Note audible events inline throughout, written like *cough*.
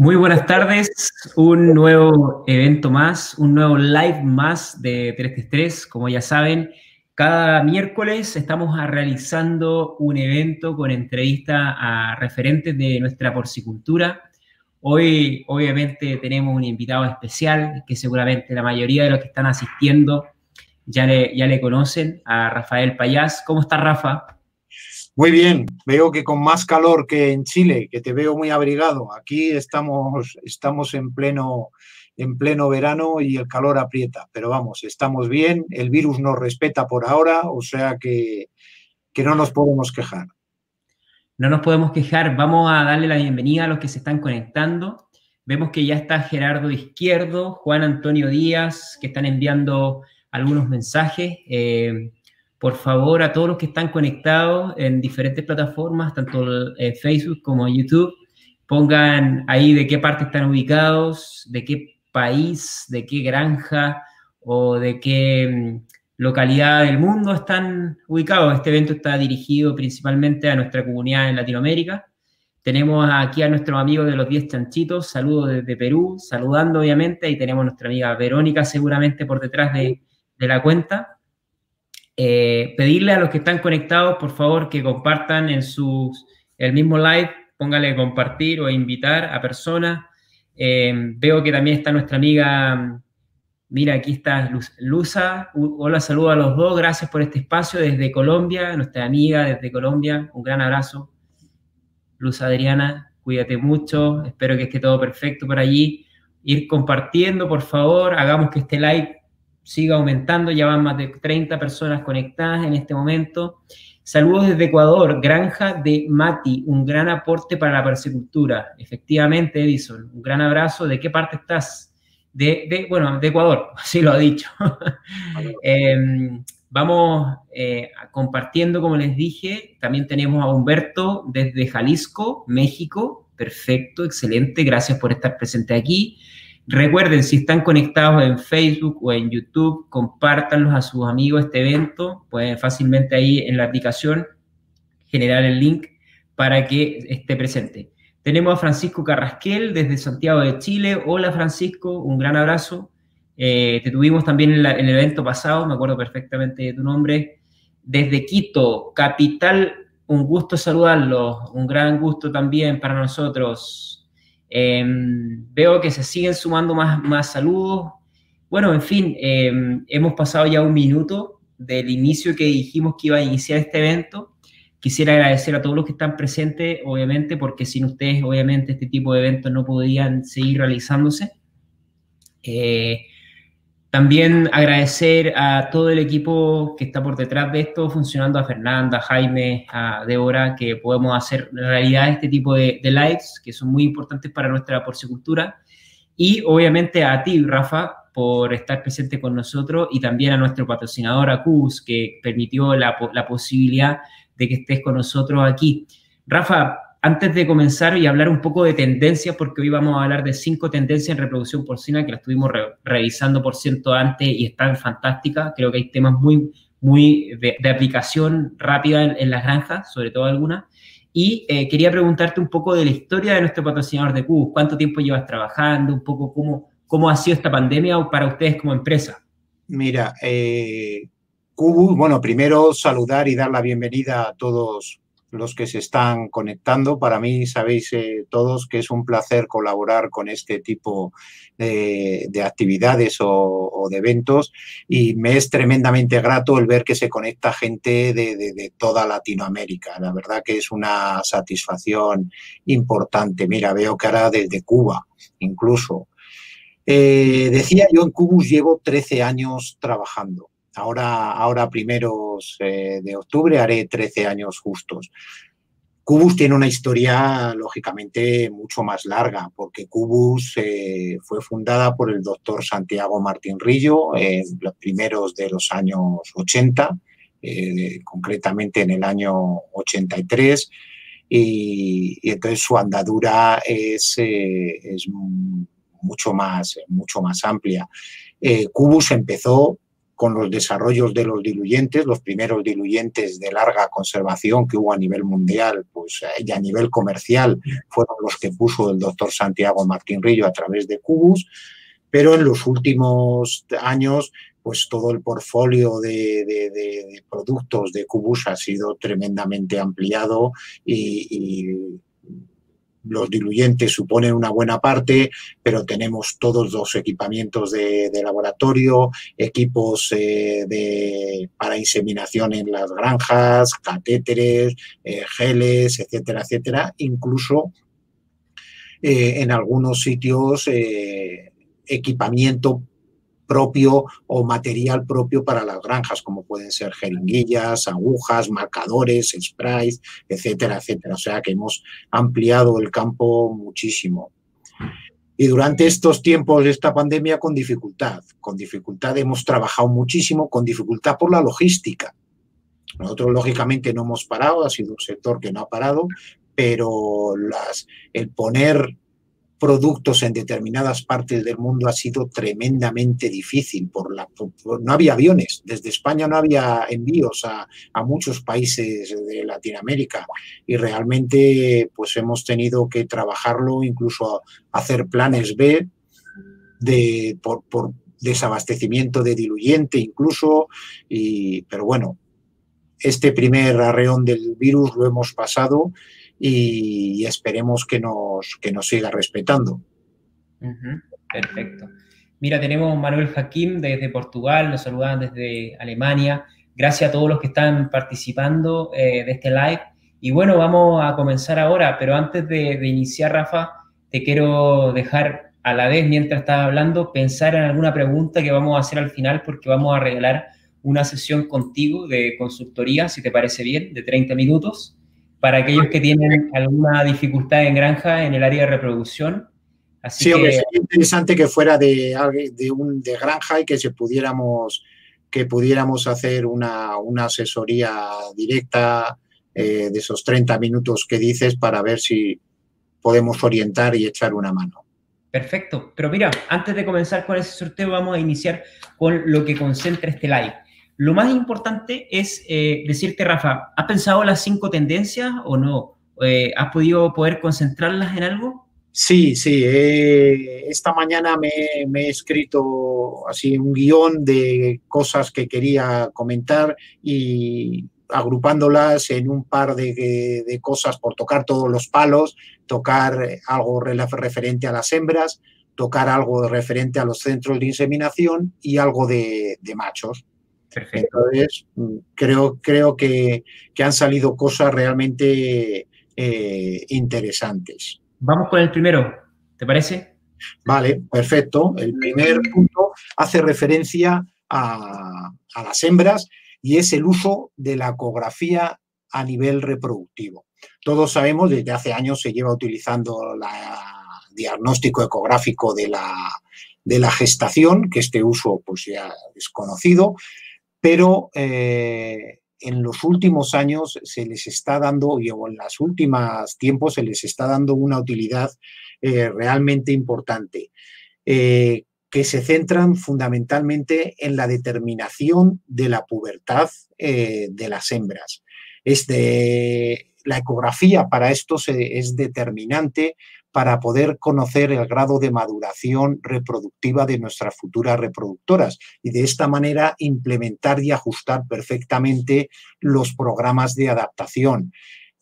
Muy buenas tardes, un nuevo evento más, un nuevo live más de 333. Como ya saben, cada miércoles estamos realizando un evento con entrevista a referentes de nuestra porcicultura. Hoy, obviamente, tenemos un invitado especial que seguramente la mayoría de los que están asistiendo ya le, ya le conocen, a Rafael Payás. ¿Cómo está, Rafa? Muy bien, veo que con más calor que en Chile, que te veo muy abrigado. Aquí estamos, estamos en, pleno, en pleno verano y el calor aprieta, pero vamos, estamos bien, el virus nos respeta por ahora, o sea que, que no nos podemos quejar. No nos podemos quejar, vamos a darle la bienvenida a los que se están conectando. Vemos que ya está Gerardo Izquierdo, Juan Antonio Díaz, que están enviando algunos mensajes. Eh, por favor, a todos los que están conectados en diferentes plataformas, tanto eh, Facebook como YouTube, pongan ahí de qué parte están ubicados, de qué país, de qué granja o de qué mm, localidad del mundo están ubicados. Este evento está dirigido principalmente a nuestra comunidad en Latinoamérica. Tenemos aquí a nuestros amigos de los 10 chanchitos, saludos desde Perú, saludando obviamente, y tenemos a nuestra amiga Verónica seguramente por detrás de, de la cuenta. Eh, pedirle a los que están conectados, por favor, que compartan en sus, el mismo live, póngale compartir o invitar a personas. Eh, veo que también está nuestra amiga, mira, aquí está Luza. Hola, saludo a los dos, gracias por este espacio desde Colombia, nuestra amiga desde Colombia, un gran abrazo. Luz Adriana, cuídate mucho, espero que esté todo perfecto por allí. Ir compartiendo, por favor, hagamos que este live siga aumentando, ya van más de 30 personas conectadas en este momento. Saludos desde Ecuador, Granja de Mati, un gran aporte para la persicultura. Efectivamente, Edison, un gran abrazo. ¿De qué parte estás? De, bueno, de Ecuador, *laughs* así lo ha dicho. *laughs* Em, vamos eh, compartiendo, como les dije. También tenemos a Humberto desde Jalisco, México. Perfecto, excelente. Gracias por estar presente aquí. Recuerden, si están conectados en Facebook o en YouTube, compártanlos a sus amigos este evento. Pueden fácilmente ahí en la aplicación generar el link para que esté presente. Tenemos a Francisco Carrasquel desde Santiago de Chile. Hola Francisco, un gran abrazo. Eh, te tuvimos también en, en, el evento pasado, me acuerdo perfectamente de tu nombre. Desde Quito, capital, un gusto saludarlos, un gran gusto también para nosotros. Em, veo que se siguen sumando más, más saludos. Bueno, en fin, em, hemos pasado ya un minuto del inicio que dijimos que iba a iniciar este evento. Quisiera agradecer a todos los que están presentes, obviamente, porque sin ustedes, obviamente, este tipo de eventos no podrían seguir realizándose. Eh, también agradecer a todo el equipo que está por detrás de esto, funcionando a Fernanda, a Jaime, a Débora, que podemos hacer realidad este tipo de, lives que son muy importantes para nuestra porcicultura. Y obviamente a ti, Rafa, por estar presente con nosotros y también a nuestro patrocinador, Acus, que permitió la posibilidad de que estés con nosotros aquí. Rafa, antes de comenzar y hablar un poco de tendencias, porque hoy vamos a hablar de cinco tendencias en reproducción porcina que las estuvimos revisando por ciento antes y están fantásticas. Creo que hay temas muy, muy de, aplicación rápida en, las granjas, sobre todo algunas. Y eh, quería preguntarte un poco de la historia de nuestro patrocinador de Cubus. ¿Cuánto tiempo llevas trabajando? Un poco cómo, cómo ha sido esta pandemia para ustedes como empresa. Mira, eh, Cubus, bueno, primero saludar y dar la bienvenida a todos los que se están conectando. Para mí, sabéis eh, todos que es un placer colaborar con este tipo de, actividades o, de eventos y me es tremendamente grato el ver que se conecta gente de, toda Latinoamérica. La verdad que es una satisfacción importante. Mira, veo que ahora desde Cuba, incluso. Eh, decía yo, en Cubus llevo 13 años trabajando. Ahora, ahora primeros eh, de octubre haré 13 años justos. Cubus tiene una historia, lógicamente, mucho más larga, porque Cubus eh, fue fundada por el doctor Santiago Martín Rillo en los primeros de los años 80, eh, concretamente en el año 83, y, entonces su andadura es, es mucho, más, mucho más amplia. Cubus empezó con los desarrollos de los diluyentes, los primeros diluyentes de larga conservación que hubo a nivel mundial, pues y a nivel comercial fueron los que puso el doctor Santiago Martín Rillo a través de Cubus, pero en los últimos años pues todo el portfolio de, productos de Cubus ha sido tremendamente ampliado y los diluyentes suponen una buena parte, pero tenemos todos los equipamientos de, laboratorio, equipos eh, de, para inseminación en las granjas, catéteres, eh, geles, etcétera, etcétera, incluso eh, en algunos sitios equipamiento propio o material propio para las granjas, como pueden ser jeringuillas, agujas, marcadores, sprays, etcétera, etcétera. O sea que hemos ampliado el campo muchísimo. Y durante estos tiempos de esta pandemia con dificultad, con dificultad hemos trabajado muchísimo, con dificultad por la logística. Nosotros lógicamente no hemos parado, ha sido un sector que no ha parado, pero las, el poner productos en determinadas partes del mundo ha sido tremendamente difícil. Por la, no había aviones, desde España no había envíos a, muchos países de Latinoamérica y realmente pues hemos tenido que trabajarlo, incluso hacer planes B de, por, por desabastecimiento de diluyente incluso, y, pero bueno, este primer arreón del virus lo hemos pasado y, esperemos que nos, que nos siga respetando. Perfecto. Mira, tenemos Manuel Jaquín desde Portugal, nos saludan desde Alemania. Gracias a todos los que están participando eh, de este live. Y bueno, vamos a comenzar ahora, pero antes de, iniciar, Rafa, te quiero dejar a la vez, mientras estás hablando, pensar en alguna pregunta que vamos a hacer al final, porque vamos a regalar una sesión contigo de consultoría, si te parece bien, de 30 minutos para aquellos que tienen alguna dificultad en granja en el área de reproducción. Así sí, que, sería interesante que fuera de, de, un, de granja y que se pudiéramos que pudiéramos hacer una, asesoría directa eh, de esos 30 minutos que dices para ver si podemos orientar y echar una mano. Perfecto. Pero mira, antes de comenzar con ese sorteo, vamos a iniciar con lo que concentra este live. Lo más importante es eh, decirte, Rafa, ¿has pensado las cinco tendencias o no? Eh, ¿Has podido poder concentrarlas en algo? Sí, sí. esta mañana me, he escrito así un guion de cosas que quería comentar y agrupándolas en un par de, de cosas por tocar todos los palos, tocar algo referente a las hembras, tocar algo referente a los centros de inseminación y algo de, de machos. Perfecto. Entonces, creo, creo que, han salido cosas realmente eh, interesantes. Vamos con el primero, ¿te parece? Vale, perfecto. El primer punto hace referencia a, las hembras y es el uso de la ecografía a nivel reproductivo. Todos sabemos, desde hace años se lleva utilizando el diagnóstico ecográfico de la, de la gestación, que este uso pues ya es conocido, pero eh, en los últimos años se les está dando, o en los últimos tiempos se les está dando una utilidad eh, realmente importante, eh, que se centran fundamentalmente en la determinación de la pubertad de las hembras. la ecografía para esto es determinante para poder conocer el grado de maduración reproductiva de nuestras futuras reproductoras y de esta manera implementar y ajustar perfectamente los programas de adaptación.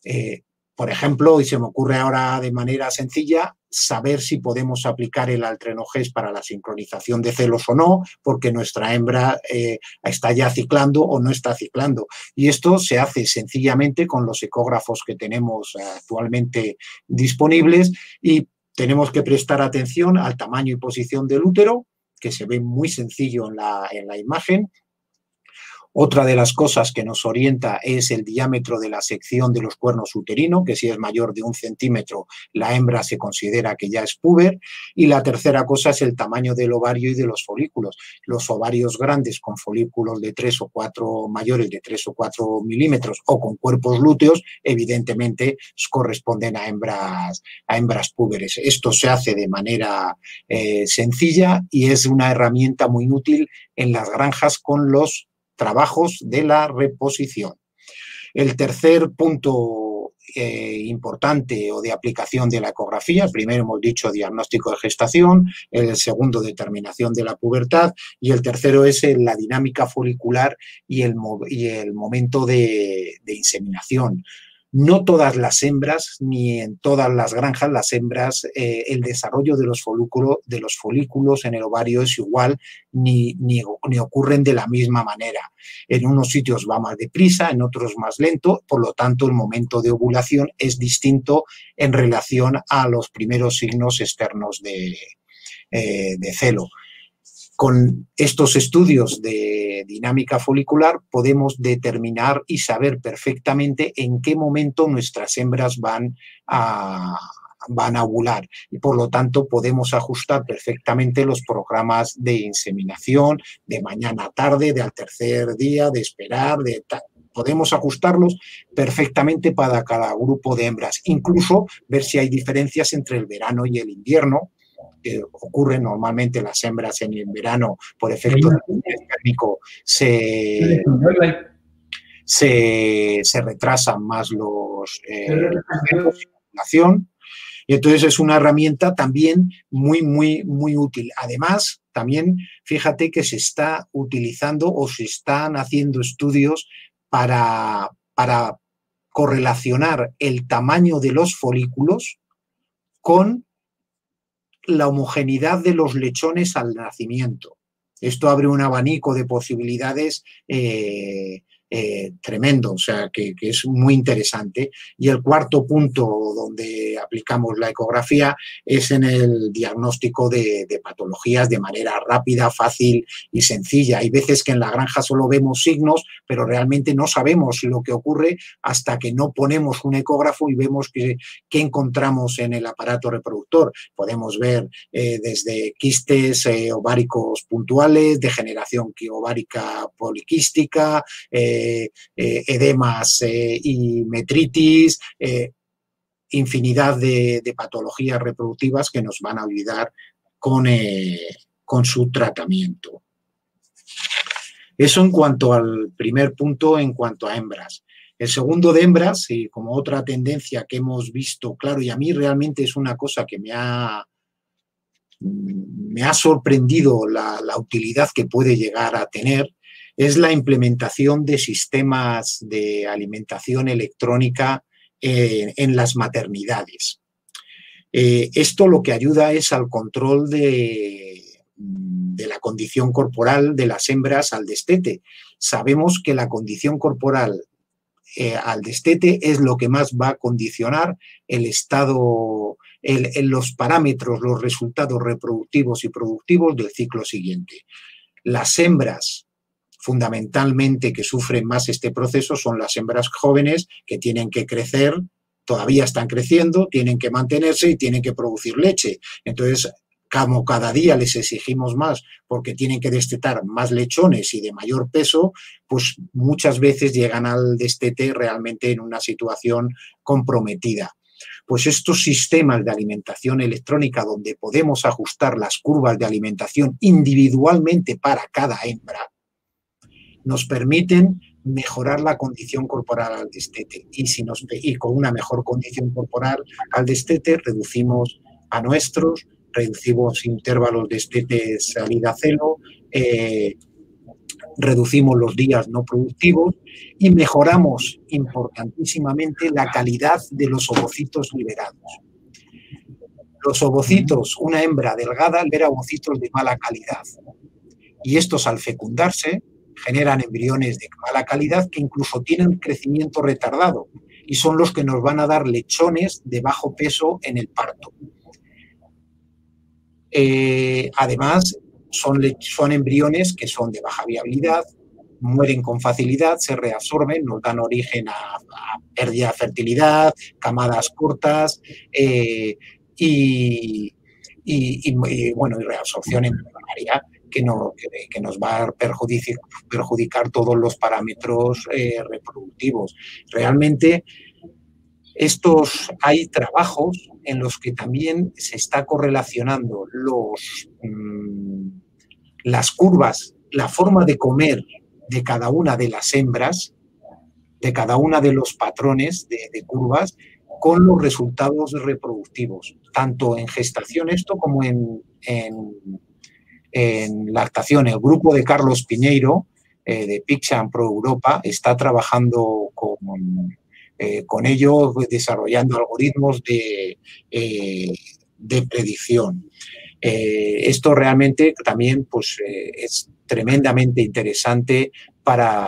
Eh, por ejemplo, y se me ocurre ahora de manera sencilla, saber si podemos aplicar el altrenogés para la sincronización de celos o no, porque nuestra hembra eh, está ya ciclando o no está ciclando. Y esto se hace sencillamente con los ecógrafos que tenemos actualmente disponibles y tenemos que prestar atención al tamaño y posición del útero, que se ve muy sencillo en la, en la imagen, Otra de las cosas que nos orienta es el diámetro de la sección de los cuernos uterinos, que si es mayor de un centímetro, la hembra se considera que ya es puber. Y la tercera cosa es el tamaño del ovario y de los folículos. Los ovarios grandes con folículos de 3 o 4 mayores de 3 o 4 milímetros o con cuerpos lúteos, evidentemente corresponden a hembras, a hembras púberes. Esto se hace de manera eh, sencilla y es una herramienta muy útil en las granjas con los trabajos de la reposición. El tercer punto eh, importante o de aplicación de la ecografía, primero hemos dicho diagnóstico de gestación, el segundo determinación de la pubertad y el tercero es la dinámica folicular y el, y el momento de inseminación no todas las hembras, ni en todas las granjas, las hembras, eh, el desarrollo de los, folículos, de los folículos en el ovario es igual, ni, ni, ocurren de la misma manera. En unos sitios va más deprisa, en otros más lento, por lo tanto el momento de ovulación es distinto en relación a los primeros signos externos de, eh, de celo. Con estos estudios de dinámica folicular podemos determinar y saber perfectamente en qué momento nuestras hembras van a, van a ovular. Y por lo tanto podemos ajustar perfectamente los programas de inseminación de mañana a tarde, de al tercer día, de esperar, de podemos ajustarlos perfectamente para cada grupo de hembras, incluso ver si hay diferencias entre el verano y el invierno que ocurre normalmente las hembras en el verano por efecto térmico se, se, se, retrasan más los eh, y entonces es una herramienta también muy, muy, muy útil. Además, también fíjate que se está utilizando o se están haciendo estudios para, para correlacionar el tamaño de los folículos con la homogeneidad de los lechones al nacimiento. Esto abre un abanico de posibilidades eh, eh, tremendo, o sea, que, es muy interesante. Y el cuarto punto donde aplicamos la ecografía es en el diagnóstico de, patologías de manera rápida, fácil y sencilla. Hay veces que en la granja solo vemos signos, pero realmente no sabemos lo que ocurre hasta que no ponemos un ecógrafo y vemos qué encontramos en el aparato reproductor. Podemos ver eh, desde quistes eh, ováricos puntuales, degeneración ovárica poliquística, edemas eh, y metritis, eh, infinidad de, patologías reproductivas que nos van a ayudar con, con su tratamiento. Eso en cuanto al primer punto, en cuanto a hembras. El segundo de hembras, y como otra tendencia que hemos visto, claro, y a mí realmente es una cosa que me ha, me ha sorprendido la, la utilidad que puede llegar a tener, es la implementación de sistemas de alimentación electrónica en, las maternidades. Eh, esto lo que ayuda es al control de, la condición corporal de las hembras al destete. Sabemos que la condición corporal eh, al destete es lo que más va a condicionar el estado, los parámetros, los resultados reproductivos y productivos del ciclo siguiente. Las hembras fundamentalmente que sufren más este proceso son las hembras jóvenes que tienen que crecer, todavía están creciendo, tienen que mantenerse y tienen que producir leche. Entonces, como cada día les exigimos más porque tienen que destetar más lechones y de mayor peso, pues muchas veces llegan al destete realmente en una situación comprometida. Pues estos sistemas de alimentación electrónica donde podemos ajustar las curvas de alimentación individualmente para cada hembra, nos permiten mejorar la condición corporal al destete. Y, con una mejor condición corporal al destete, reducimos a nuestros, reducimos intervalos de estete salida celo, eh, reducimos los días no productivos y mejoramos importantísimamente la calidad de los ovocitos liberados. Los ovocitos, una hembra delgada libera ovocitos de mala calidad. Y estos al fecundarse generan embriones de mala calidad que incluso tienen crecimiento retardado y son los que nos van a dar lechones de bajo peso en el parto. Eh, además, son, son embriones que son de baja viabilidad, mueren con facilidad, se reabsorben, nos dan origen a, pérdida de fertilidad, camadas cortas eh, y, bueno, reabsorción en área que, no, que, nos va a perjudicar, todos los parámetros eh, reproductivos. Realmente estos hay trabajos en los que también se está correlacionando los, mm, las curvas, la forma de comer de cada una de las hembras, de cada una de los patrones de, curvas, con los resultados reproductivos, tanto en gestación esto como en, lactación. El grupo de Carlos Piñeiro, eh, de Pixan Pro Europa, está trabajando con eh, con ello pues, desarrollando algoritmos de, eh, predicción. Eh, esto realmente también pues, es tremendamente interesante para,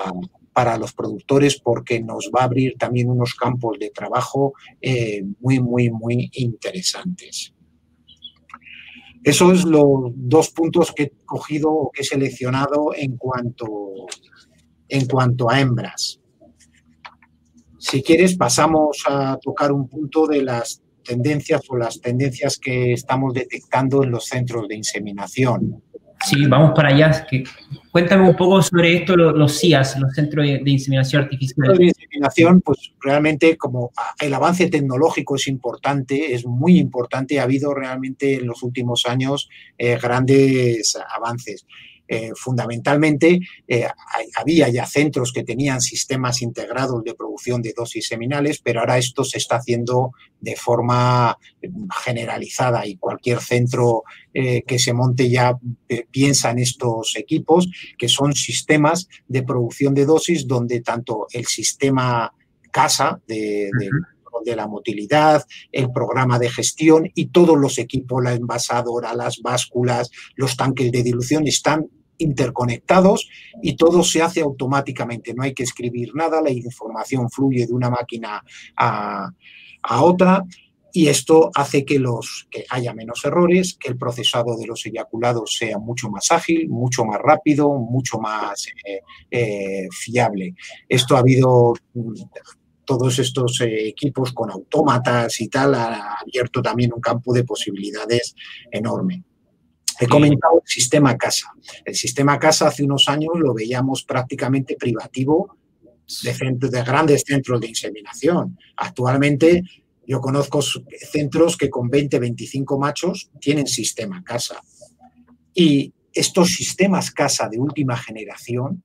los productores porque nos va a abrir también unos campos de trabajo muy, muy, muy interesantes. Esos son los dos puntos que he cogido o que he seleccionado en cuanto, en cuanto a hembras. Si quieres, pasamos a tocar un punto de las tendencias o las tendencias que estamos detectando en los centros de inseminación. Sí, vamos para allá. cuéntame un poco sobre esto, los, CIAS, los centros de, inseminación artificial. de inseminación, pues realmente como el avance tecnológico es importante, es muy importante, ha habido realmente en los últimos años eh, grandes avances. Eh, fundamentalmente eh, había ya centros que tenían sistemas integrados de producción de dosis seminales, pero ahora esto se está haciendo de forma generalizada y cualquier centro eh, que se monte ya piensa en estos equipos, que son sistemas de producción de dosis donde tanto el sistema casa de, de la motilidad, el programa de gestión y todos los equipos, la envasadora, las básculas, los tanques de dilución están interconectados y todo se hace automáticamente. No hay que escribir nada, la información fluye de una máquina a, otra y esto hace que, los, que haya menos errores, que el procesado de los eyaculados sea mucho más ágil, mucho más rápido, mucho más eh, eh, fiable. Esto ha habido mm, todos estos eh, equipos con autómatas y tal, ha abierto también un campo de posibilidades enorme. He comentado el sistema casa. El sistema casa hace unos años lo veíamos prácticamente privativo de, de grandes centros de inseminación. Actualmente yo conozco centros que con 20, 25 machos tienen sistema casa. Y estos sistemas casa de última generación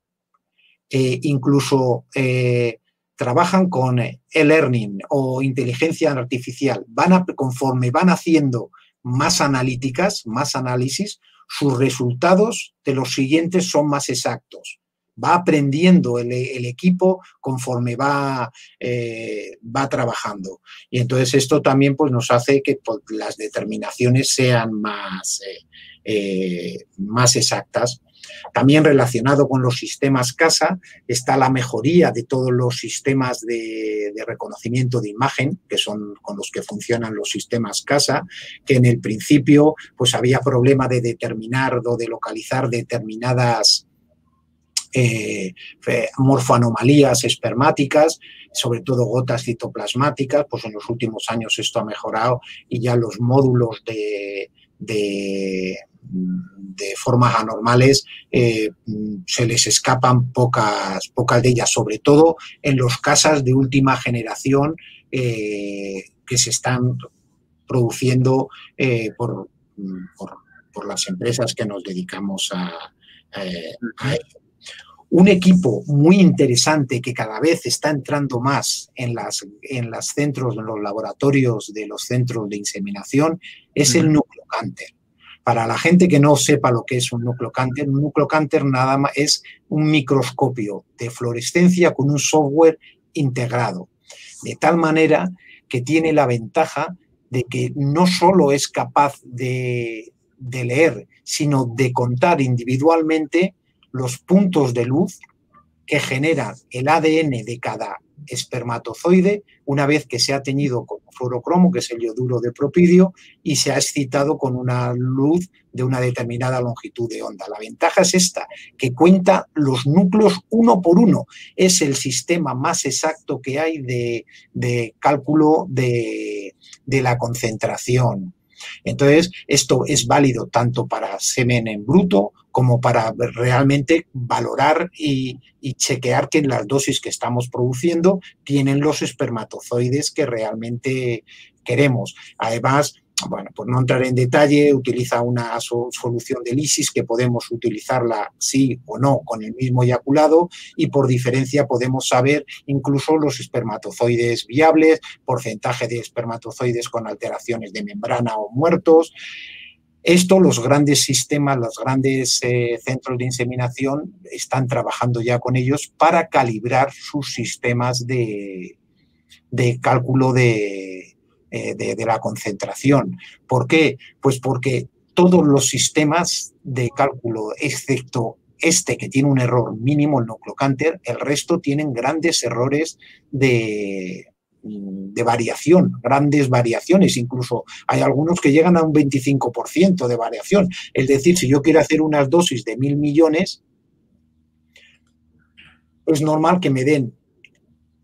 eh, incluso eh, trabajan con e-learning o inteligencia artificial. Van a, conforme van haciendo más analíticas, más análisis, sus resultados de los siguientes son más exactos. Va aprendiendo el, equipo conforme va, eh, va trabajando. Y entonces esto también pues, nos hace que pues, las determinaciones sean más, eh, eh, más exactas también relacionado con los sistemas CASA está la mejoría de todos los sistemas de, reconocimiento de imagen, que son con los que funcionan los sistemas CASA, que en el principio pues había problema de determinar o de localizar determinadas eh, morfoanomalías espermáticas, sobre todo gotas citoplasmáticas, pues en los últimos años esto ha mejorado y ya los módulos de, de formas anormales eh, se les escapan pocas, pocas de ellas, sobre todo en los casas de última generación eh, que se están produciendo eh, por, por, las empresas que nos dedicamos a, a un equipo muy interesante que cada vez está entrando más en las, en los centros, en los laboratorios de los centros de inseminación, es el nucleocánter. Para la gente que no sepa lo que es un núcleo cánter, un núcleo cánter nada más es un microscopio de fluorescencia con un software integrado, de tal manera que tiene la ventaja de que no solo es capaz de, de leer, sino de contar individualmente los puntos de luz que genera el ADN de cada espermatozoide una vez que se ha teñido con fluorocromo, que es el yoduro de propidio, y se ha excitado con una luz de una determinada longitud de onda. La ventaja es esta, que cuenta los núcleos uno por uno. Es el sistema más exacto que hay de, cálculo de la concentración. Entonces, esto es válido tanto para semen en bruto como para realmente valorar y, chequear que las dosis que estamos produciendo tienen los espermatozoides que realmente queremos. Además, bueno, por no entrar en detalle, utiliza una solución de lisis que podemos utilizarla sí o no con el mismo eyaculado y por diferencia podemos saber incluso los espermatozoides viables, porcentaje de espermatozoides con alteraciones de membrana o muertos. Esto los grandes sistemas, los grandes eh, centros de inseminación están trabajando ya con ellos para calibrar sus sistemas de, cálculo de, eh, de, la concentración. ¿Por qué? Pues porque todos los sistemas de cálculo, excepto este que tiene un error mínimo, el nucleocanter, el resto tienen grandes errores de, de variación, grandes variaciones, incluso hay algunos que llegan a un 25% de variación. Es decir, si yo quiero hacer unas dosis de mil millones, es normal que me den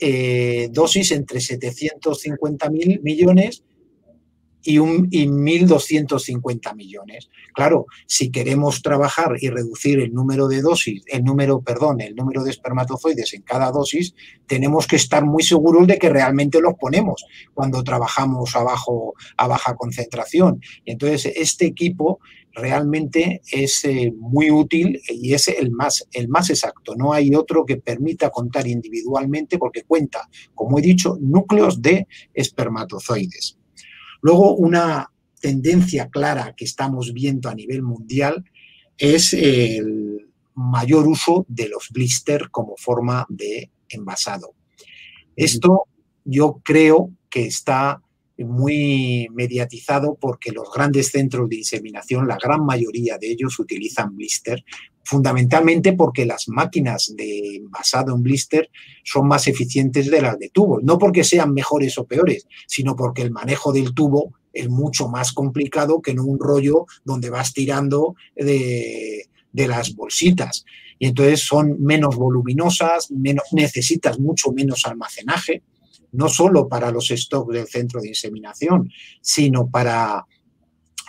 eh, dosis entre 750 mil millones y, un, y 1.250 millones. Claro, si queremos trabajar y reducir el número de dosis, el número, perdón, el número de espermatozoides en cada dosis, tenemos que estar muy seguros de que realmente los ponemos cuando trabajamos a, a baja concentración. Entonces, este equipo realmente es eh, muy útil y es el más, el más exacto. No hay otro que permita contar individualmente porque cuenta, como he dicho, núcleos de espermatozoides. Luego, una tendencia clara que estamos viendo a nivel mundial es el mayor uso de los blisters como forma de envasado. Esto yo creo que está muy mediatizado porque los grandes centros de inseminación, la gran mayoría de ellos utilizan blister, fundamentalmente porque las máquinas de envasado en blister son más eficientes de las de tubo, no porque sean mejores o peores, sino porque el manejo del tubo es mucho más complicado que en un rollo donde vas tirando de, de las bolsitas. Y entonces son menos voluminosas, menos, necesitas mucho menos almacenaje no solo para los stocks del centro de inseminación, sino para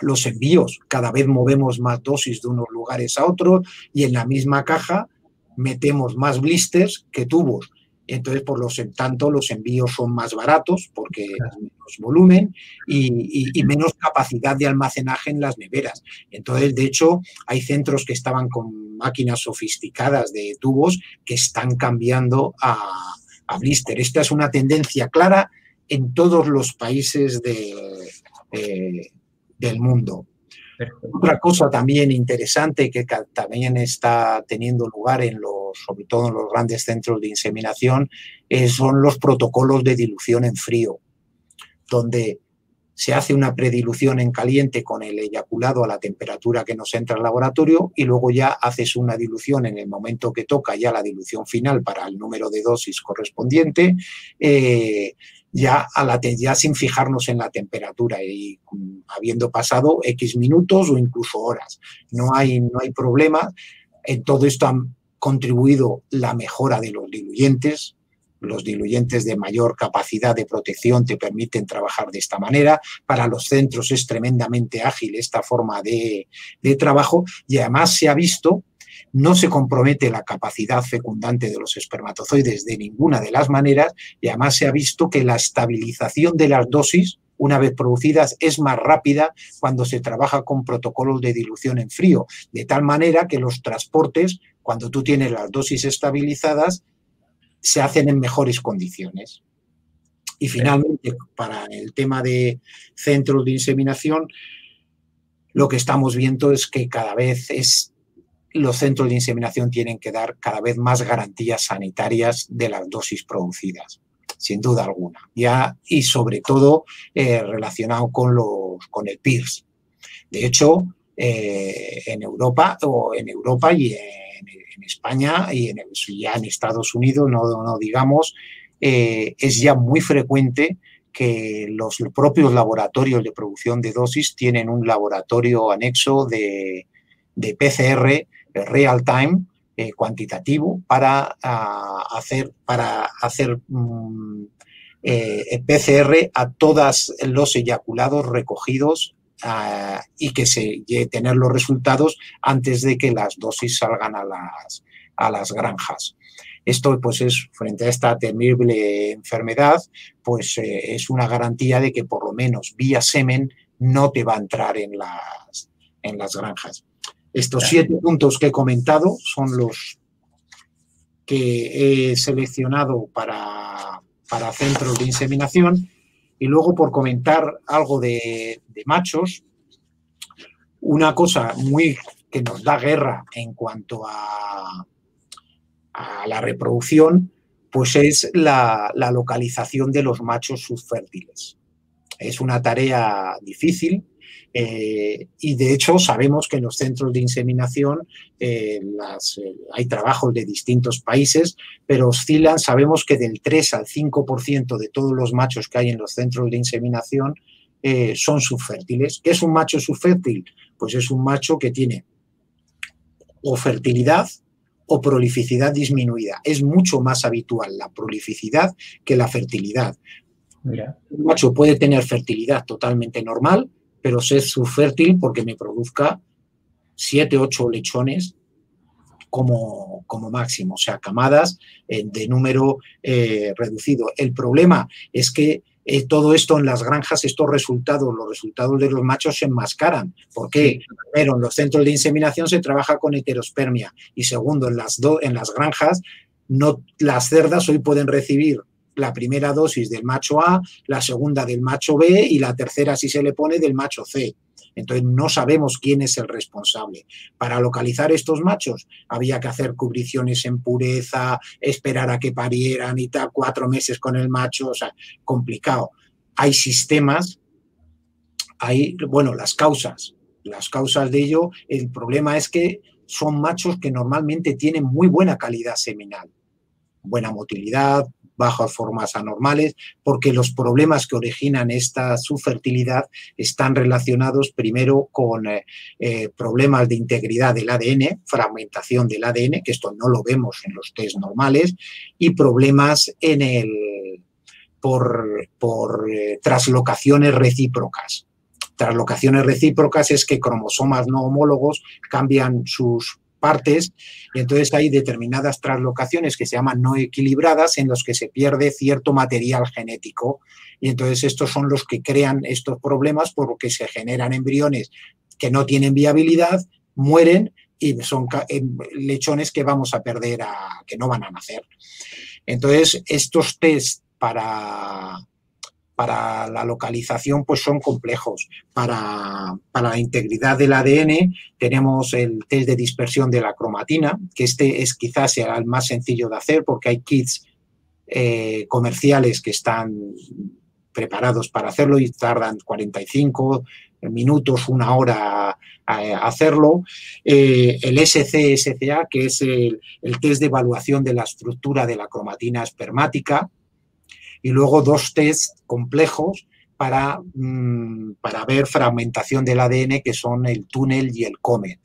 los envíos. Cada vez movemos más dosis de unos lugares a otros y en la misma caja metemos más blisters que tubos. Entonces, por lo tanto, los envíos son más baratos porque es menos volumen y, y, menos capacidad de almacenaje en las neveras. Entonces, de hecho, hay centros que estaban con máquinas sofisticadas de tubos que están cambiando a, a blister. Esta es una tendencia clara en todos los países eh, del mundo. Otra cosa también interesante que también está teniendo lugar en los, sobre todo en los grandes centros de inseminación, eh, son los protocolos de dilución en frío, donde se hace una predilución en caliente con el eyaculado a la temperatura que nos entra al laboratorio y luego ya haces una dilución en el momento que toca ya la dilución final para el número de dosis correspondiente, eh, ya, sin fijarnos en la temperatura y habiendo pasado X minutos o incluso horas. No hay, no hay problema. En todo esto han contribuido la mejora de los diluyentes, los diluyentes de mayor capacidad de protección te permiten trabajar de esta manera. Para los centros es tremendamente ágil esta forma de, trabajo y además se ha visto no se compromete la capacidad fecundante de los espermatozoides de ninguna de las maneras y además se ha visto que la estabilización de las dosis, una vez producidas, es más rápida cuando se trabaja con protocolos de dilución en frío, de tal manera que los transportes, cuando tú tienes las dosis estabilizadas, se hacen en mejores condiciones. Y finalmente, para el tema de centros de inseminación, lo que estamos viendo es que cada vez es los centros de inseminación tienen que dar cada vez más garantías sanitarias de las dosis producidas, sin duda alguna. Ya, y sobre todo eh, relacionado con, los, con el PIRS. De hecho, eh, en Europa o en Europa y en España y en, ya en Estados Unidos, no, no digamos, eh, es ya muy frecuente que los propios laboratorios de producción de dosis tienen un laboratorio anexo de, PCR eh, real time eh, cuantitativo para ah, hacer, para hacer mm, PCR a todos los eyaculados recogidos ah, y que se tener los resultados antes de que las dosis salgan a las, a las granjas. Esto, pues, es frente a esta temible enfermedad, pues eh, es una garantía de que por lo menos vía semen no te va a entrar en las, en las granjas. Estos siete puntos que he comentado son los que he seleccionado para, para centros de inseminación. Y luego, por comentar algo de, de machos, una cosa muy que nos da guerra en cuanto a, a la reproducción, pues es la, localización de los machos subfértiles. Es una tarea difícil eh, y de hecho sabemos que en los centros de inseminación eh, eh, hay trabajos de distintos países, pero oscilan, sabemos que del 3 al 5% de todos los machos que hay en los centros de inseminación son subfértiles. ¿Qué es un macho subfértil? Pues es un macho que tiene o fertilidad o prolificidad disminuida. Es mucho más habitual la prolificidad que la fertilidad. Un macho puede tener fertilidad totalmente normal, pero ser subfértil porque me produzca 7, 8 lechones como, como, máximo, o sea, camadas eh, de número eh, reducido. El problema es que eh, todo esto en las granjas, estos resultados, los resultados de los machos se enmascaran. ¿Por qué? Primero, en los centros de inseminación se trabaja con heterospermia y segundo, en las, en las granjas, no, las cerdas hoy pueden recibir la primera dosis del macho A, la segunda del macho B y la tercera, si se le pone, del macho C. Entonces no sabemos quién es el responsable. Para localizar estos machos había que hacer cubriciones en pureza, esperar a que parieran y tal, cuatro meses con el macho, o sea, complicado. Hay sistemas, hay, bueno, las causas, las causas de ello, el problema es que son machos que normalmente tienen muy buena calidad seminal, buena motilidad, bajas formas anormales, porque los problemas que originan esta subfertilidad están relacionados primero con eh, eh, problemas de integridad del ADN, fragmentación del ADN, que esto no lo vemos en los test normales, y problemas en el, por, por eh, traslocaciones recíprocas. Traslocaciones recíprocas es que cromosomas no homólogos cambian sus partes, y entonces hay determinadas traslocaciones que se llaman no equilibradas en los que se pierde cierto material genético. Y entonces estos son los que crean estos problemas porque se generan embriones que no tienen viabilidad, mueren y son em, lechones que vamos a perder, a, que no van a nacer. Entonces, estos test para, para la localización pues son complejos. Para, la integridad del ADN tenemos el test de dispersión de la cromatina, que este es quizás el más sencillo de hacer porque hay kits eh, comerciales que están preparados para hacerlo y tardan 45 minutos, una hora a, hacerlo. Eh, el SC-SCA, que es el test de evaluación de la estructura de la cromatina espermática, y luego dos test complejos para, mm, para ver fragmentación del ADN que son el túnel y el COMET.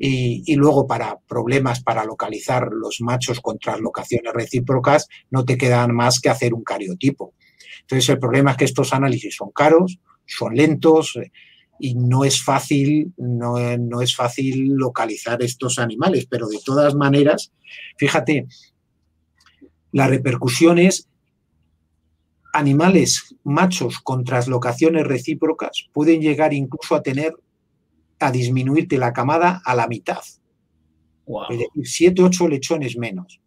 Y, luego para problemas para localizar los machos con translocaciones recíprocas no te quedan más que hacer un cariotipo. Entonces el problema es que estos análisis son caros, son lentos eh, y no es fácil, no, no es fácil localizar estos animales, pero de todas maneras, fíjate, las repercusiones animales machos con traslocaciones recíprocas pueden llegar incluso a tener, a disminuirte la camada a la mitad. Es decir, 7, 8 lechones menos.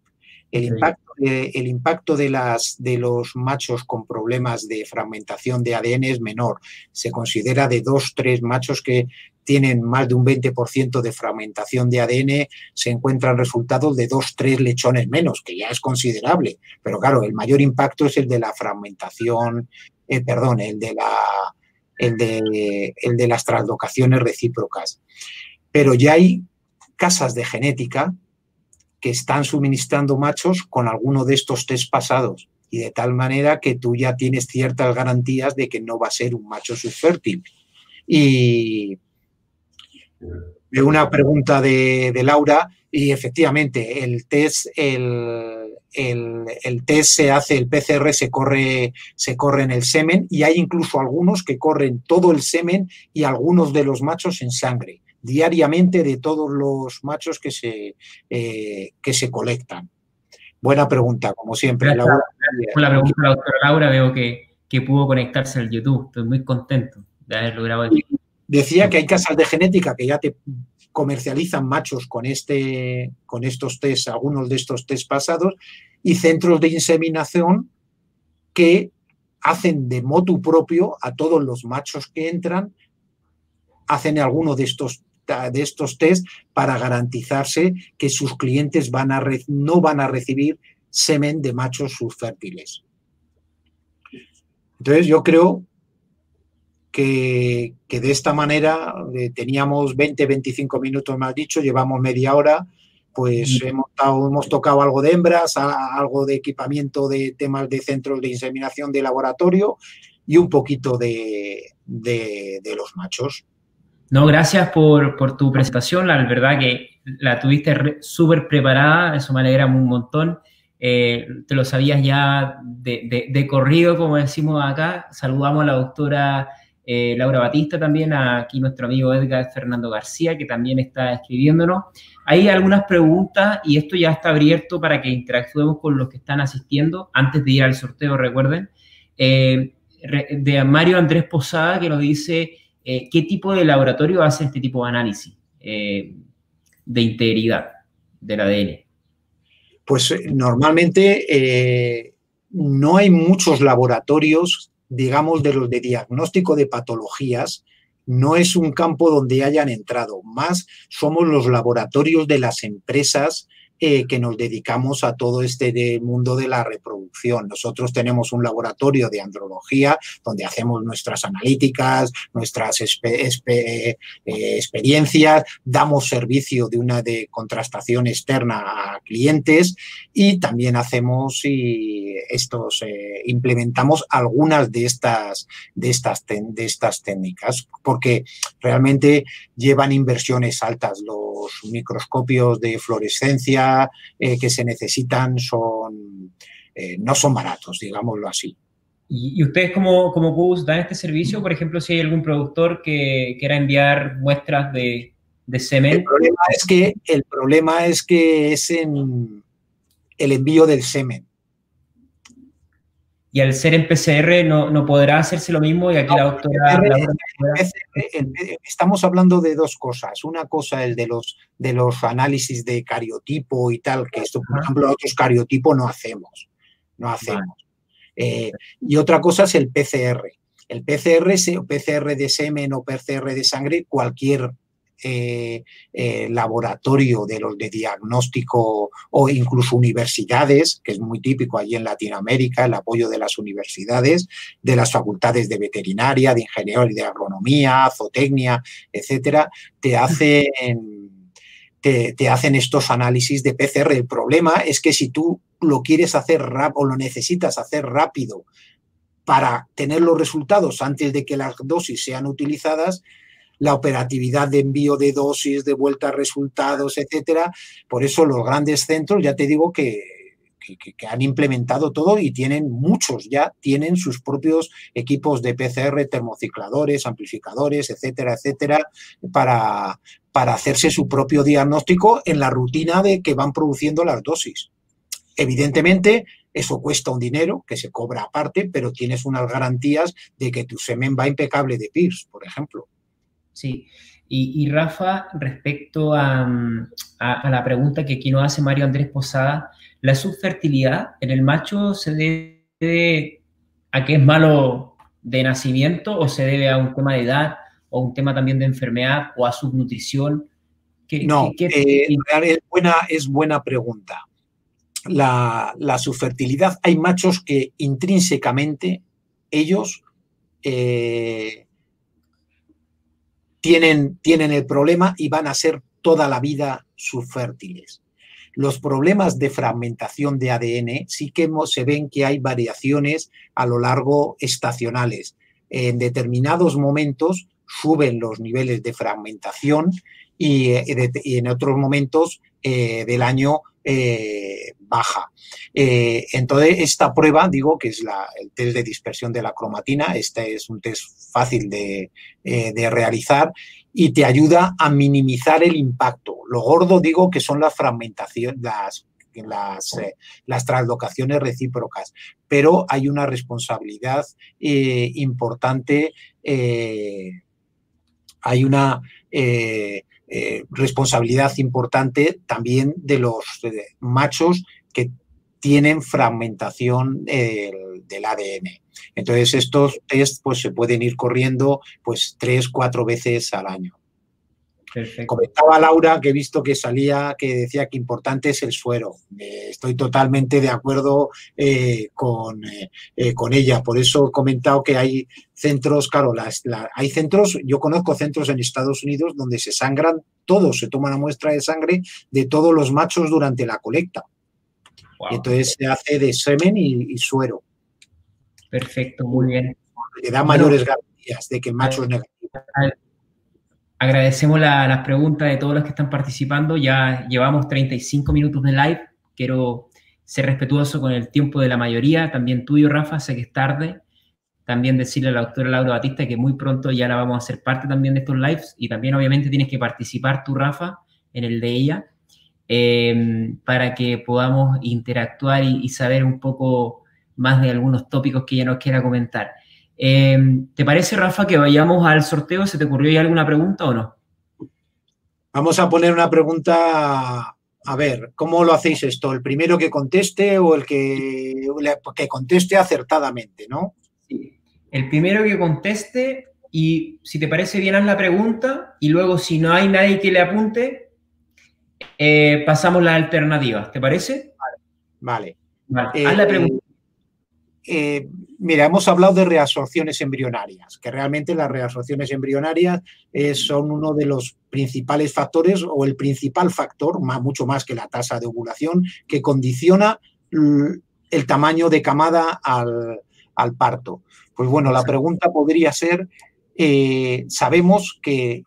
El impacto, de, el impacto de, las, de los machos con problemas de fragmentación de ADN es menor. Se considera de 2, 3 machos que tienen más de un 20% de fragmentación de ADN, se encuentran resultados de 2, 3 lechones menos, que ya es considerable. Pero claro, el mayor impacto es el de la fragmentación, eh, perdón, el de, la, el, de, el de las translocaciones recíprocas. Pero ya hay casas de genética que están suministrando machos con alguno de estos test pasados. y de tal manera que tú ya tienes ciertas garantías de que no va a ser un macho subfértil. Y una pregunta de, Laura, y efectivamente, el test, el, el, test se hace, el PCR se corre, se corre en el semen y hay incluso algunos que corren todo el semen y algunos de los machos en sangre, diariamente de todos los machos que se, eh, que se colectan. Buena pregunta, como siempre. Laura. Con la pregunta de la doctora Laura, veo que, que pudo conectarse al YouTube. Estoy muy contento de haber logrado Decía que hay casas de genética que ya te comercializan machos con, este, con estos test, algunos de estos test pasados, y centros de inseminación que hacen de motu propio a todos los machos que entran, hacen alguno de estos, de estos test para garantizarse que sus clientes van a no van a recibir semen de machos subfértiles. Entonces yo creo que, de esta manera eh, teníamos 20, 25 minutos más dicho, llevamos media hora, pues hemos, hemos tocado algo de hembras, algo de equipamiento de temas de centros de inseminación de laboratorio y un poquito de, los machos. No, gracias por, tu presentación, la verdad que la tuviste súper preparada, eso me alegra un montón. Eh, te lo sabías ya de, de, corrido, como decimos acá. Saludamos a la doctora eh, Laura Batista también, aquí nuestro amigo Edgar Fernando García, que también está escribiéndonos. Hay algunas preguntas y esto ya está abierto para que interactuemos con los que están asistiendo antes de ir al sorteo, recuerden. Eh, de Mario Andrés Posada, que nos dice eh, qué tipo de laboratorio hace este tipo de análisis de integridad del ADN. Pues normalmente no hay muchos laboratorios digamos, de los de diagnóstico de patologías, no es un campo donde hayan entrado, más somos los laboratorios de las empresas eh, que nos dedicamos a todo este mundo de la reproducción. Nosotros tenemos un laboratorio de andrología donde hacemos nuestras analíticas, nuestras eh, experiencias, damos servicio de una de contrastación externa a clientes y también hacemos y estos eh, implementamos algunas de estas de estas de estas técnicas porque realmente llevan inversiones altas los microscopios de fluorescencia eh, que se necesitan son, eh, no son baratos, digámoslo así. ¿Y, ustedes como, como dan este servicio? Por ejemplo, si hay algún productor que quiera enviar muestras de, de semen. El problema es que, el problema es, que es en el envío del semen y al ser en PCR no, podrá hacerse lo mismo y aquí la doctora... estamos hablando de dos cosas. Una cosa es de los, de los análisis de cariotipo y tal, que esto, por ejemplo, otros cariotipos no hacemos. No hacemos. Eh, y otra cosa es el PCR. El PCR, PCR de semen o PCR de sangre, cualquier eh, eh, laboratorio de los de diagnóstico o incluso universidades, que es muy típico allí en Latinoamérica, el apoyo de las universidades, de las facultades de veterinaria, de ingeniería, de agronomía, zootecnia, etcétera, te hacen, te, te hacen estos análisis de PCR. El problema es que si tú lo quieres hacer o lo necesitas hacer rápido para tener los resultados antes de que las dosis sean utilizadas, la operatividad de envío de dosis, de vuelta a resultados, etcétera. Por eso los grandes centros, ya te digo que, han implementado todo y tienen muchos ya, tienen sus propios equipos de PCR, termocicladores, amplificadores, etcétera, etcétera, para, para hacerse su propio diagnóstico en la rutina de que van produciendo las dosis. Evidentemente, eso cuesta un dinero que se cobra aparte, pero tienes unas garantías de que tu semen va impecable de PIRS, por ejemplo. Sí. Y, Rafa, respecto mm, a, la pregunta que aquí nos hace Mario Andrés Posada, ¿la subfertilidad en el macho se debe a que es malo de nacimiento o se debe a un tema de edad o un tema también de enfermedad o a subnutrición? no, eh, es, buena, es buena pregunta. La, la, subfertilidad, hay machos que intrínsecamente ellos eh, tienen, tienen el problema y van a ser toda la vida subfértiles. Los problemas de fragmentación de ADN sí que se ven que hay variaciones a lo largo estacionales. En determinados momentos suben los niveles de fragmentación y, eh, en otros momentos eh, del año eh, baja. entonces, esta prueba, digo, que es el test de dispersión de la cromatina, este es un test fácil de, realizar y te ayuda a minimizar el impacto. Lo gordo, digo, que son las fragmentaciones, las las, las translocaciones recíprocas, pero hay una responsabilidad importante hay una eh, responsabilidad importante también de los machos que tienen fragmentación del ADN. Entonces, estos test pues, se pueden ir corriendo pues, tres, cuatro veces al año. Comentaba Laura que he visto que salía, que decía que importante es el suero. estoy totalmente de acuerdo eh, con, eh, con, ella. Por eso he comentado que hay centros, claro, hay centros, yo conozco centros en Estados Unidos donde se sangran todos, se toma una muestra de sangre de todos los machos durante la colecta. Y entonces se hace de semen y, suero. Perfecto, muy bien. Le da mayores garantías de que el macho es negativo. Agradecemos las preguntas de todos los que están participando. Ya llevamos 35 minutos de live. Quiero ser respetuoso con el tiempo de la mayoría, también tuyo, Rafa, sé que es tarde. También decirle a la doctora Laura Batista que muy pronto ya la vamos a hacer parte también de estos lives y también obviamente tienes que participar tú, Rafa, en el de ella, eh, para que podamos interactuar y, y saber un poco más de algunos tópicos que ella nos quiera comentar. Em, ¿Te parece, Rafa, que vayamos al sorteo? ¿Se te ocurrió ya alguna pregunta o no? Vamos a poner una pregunta. A ver, ¿cómo lo hacéis esto? ¿El primero que conteste o el que, que conteste acertadamente, no? Sí. El primero que conteste y si te parece bien, haz la pregunta y luego si no hay nadie que le apunte, eh, pasamos las alternativas. ¿Te parece? Vale. vale. haz la eh, pregunta. Eh, mira, hemos hablado de reabsorciones embrionarias, que realmente las reabsorciones embrionarias eh, son uno de los principales factores o el principal factor, mucho más que la tasa de ovulación, que condiciona el tamaño de camada al, parto. Pues bueno, la pregunta podría ser, eh, sabemos que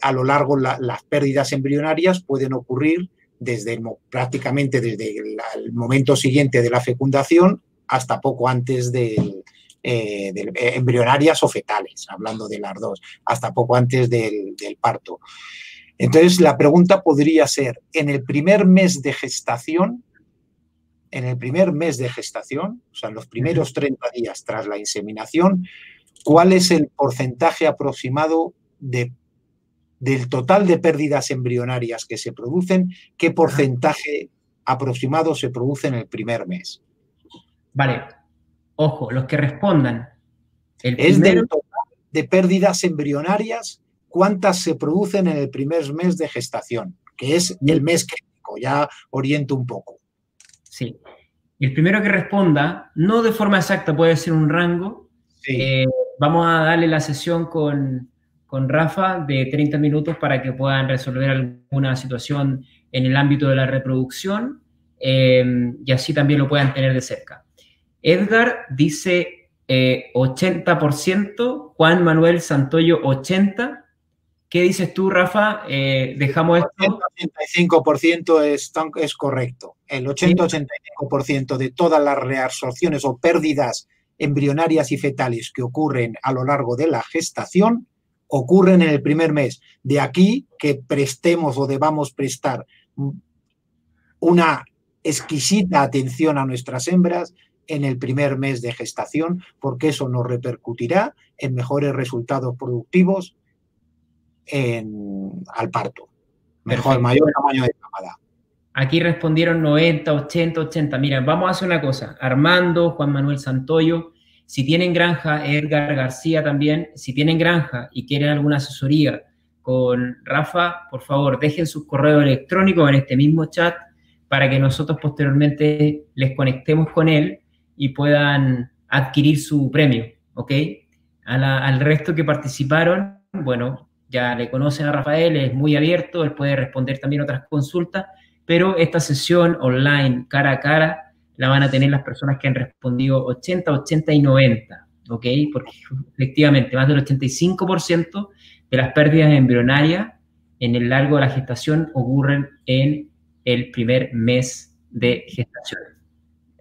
a lo largo las pérdidas embrionarias pueden ocurrir desde prácticamente desde el, momento siguiente de la fecundación hasta poco antes del, eh, eh, embrionarias o fetales, hablando de las dos, hasta poco antes del, parto. Entonces, la pregunta podría ser, en el primer mes de gestación, en el primer mes de gestación, o sea, en los primeros 30 días tras la inseminación, ¿cuál es el porcentaje aproximado de del total de pérdidas embrionarias que se producen, qué porcentaje aproximado se produce en el primer mes. Vale, ojo, los que respondan. es del total de pérdidas embrionarias, cuántas se producen en el primer mes de gestación, que es el mes crítico, ya oriento un poco. Sí. El primero que responda, no de forma exacta, puede ser un rango. Eh, vamos a darle la sesión con, con Rafa de 30 minutos para que puedan resolver alguna situación en el ámbito de la reproducción eh, y así también lo puedan tener de cerca. Edgar dice 80%, eh, Juan Manuel Santoyo 80%. ¿Qué dices tú, Rafa? Eh, dejamos esto. El 85% es, es correcto. El 80-85% de todas las reabsorciones o pérdidas embrionarias y fetales que ocurren a lo largo de la gestación ocurren en el primer mes. De aquí que prestemos o debamos prestar una exquisita atención a nuestras hembras en el primer mes de gestación, porque eso nos repercutirá en mejores resultados productivos en, al parto. Mejor, mayor tamaño de camada. Aquí respondieron 90, 80, 80. Mira, vamos a hacer una cosa. Armando, Juan Manuel Santoyo, si tienen granja, Edgar García también, si tienen granja y quieren alguna asesoría con Rafa, por favor, dejen sus correos electrónicos en este mismo chat para que nosotros posteriormente les conectemos con él y puedan adquirir su premio, ¿ok? al resto que participaron, bueno, ya le conocen a Rafael, es muy abierto, él puede responder también otras consultas, pero esta sesión online, cara a cara, la van a tener las personas que han respondido 80, 80 y 90, ¿ok? Porque efectivamente más del 85% de las pérdidas embrionarias en el largo de la gestación ocurren en el primer mes de gestación.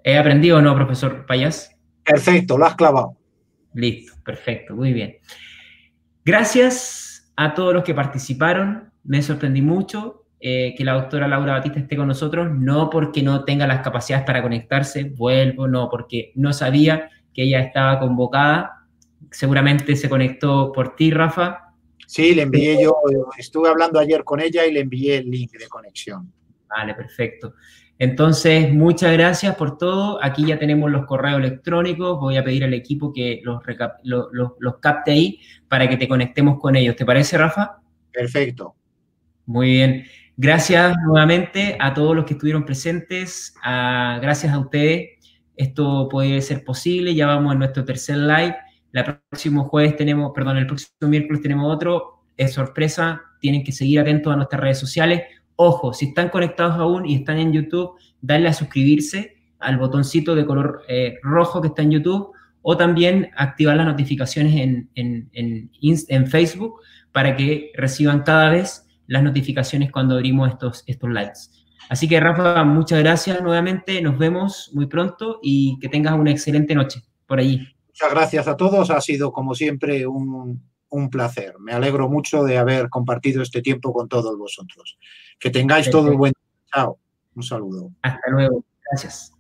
¿He aprendido o no, profesor Payas? Perfecto, lo has clavado. Listo, perfecto, muy bien. Gracias a todos los que participaron. Me sorprendí mucho eh, que la doctora Laura Batista esté con nosotros, no porque no tenga las capacidades para conectarse, vuelvo, no, porque no sabía que ella estaba convocada. Seguramente se conectó por ti, Rafa. Sí, le envié yo, estuve hablando ayer con ella y le envié el link de conexión. Vale, perfecto. Entonces, muchas gracias por todo. Aquí ya tenemos los correos electrónicos. Voy a pedir al equipo que los, los, capte ahí para que te conectemos con ellos. ¿Te parece, Rafa? Perfecto. Muy bien. Gracias nuevamente a todos los que estuvieron presentes. gracias a ustedes. Esto puede ser posible. Ya vamos en nuestro tercer live. El próximo jueves tenemos, perdón, el próximo miércoles tenemos otro. Es sorpresa. Tienen que seguir atentos a nuestras redes sociales. Ojo, si están conectados aún y están en YouTube, darle a suscribirse al botoncito de color eh, rojo que está en YouTube o también activar las notificaciones en, en, Facebook para que reciban cada vez las notificaciones cuando abrimos estos, estos likes. Así que Rafa, muchas gracias nuevamente, nos vemos muy pronto y que tengas una excelente noche por allí. Muchas gracias a todos, ha sido como siempre un, un placer. Me alegro mucho de haber compartido este tiempo con todos vosotros. Que tengáis todo el buen. Chao. Un saludo. Hasta luego. Gracias.